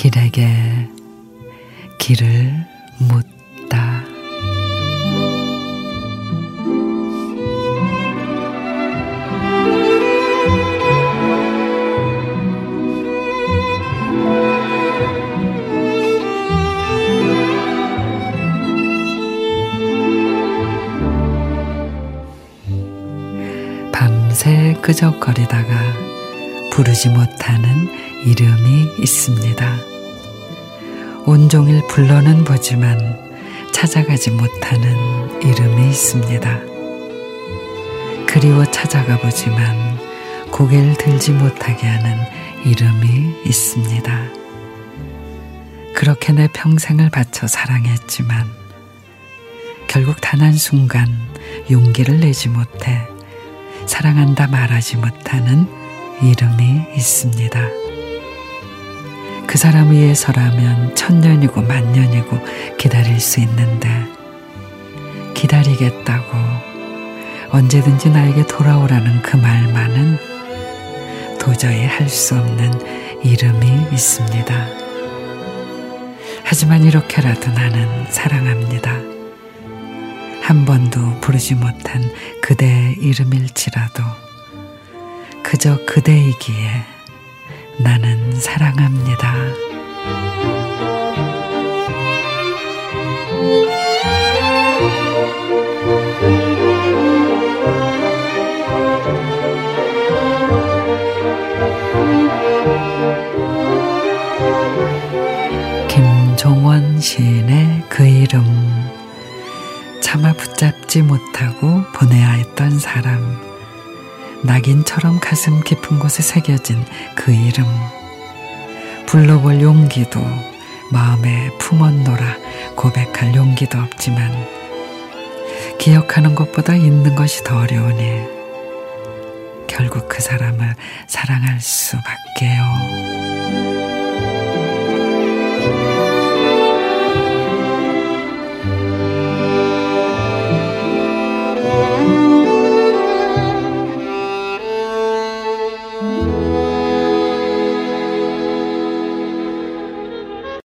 길에게 길을 묻 밤새 끄적거리다가 부르지 못하는 이름이 있습니다. 온종일 불러는 보지만 찾아가지 못하는 이름이 있습니다. 그리워 찾아가 보지만 고개를 들지 못하게 하는 이름이 있습니다. 그렇게 내 평생을 바쳐 사랑했지만 결국 단 한 순간 용기를 내지 못해 사랑한다 말하지 못하는 이름이 있습니다. 그 사람 위해서라면 천년이고 만년이고 기다릴 수 있는데 기다리겠다고 언제든지 나에게 돌아오라는 그 말만은 도저히 할 수 없는 이름이 있습니다. 하지만 이렇게라도 나는 사랑합니다. 한 번도 부르지 못한 그대의 이름일지라도 그저 그대이기에 나는 사랑합니다. 김종원 시인의 그 이름 차마 붙잡지 못하고 보내야 했던 사람 낙인처럼 가슴 깊은 곳에 새겨진 그 이름 불러볼 용기도 마음에 품었노라 고백할 용기도 없지만 기억하는 것보다 있는 것이 더 어려우니 결국 그 사람을 사랑할 수밖에요.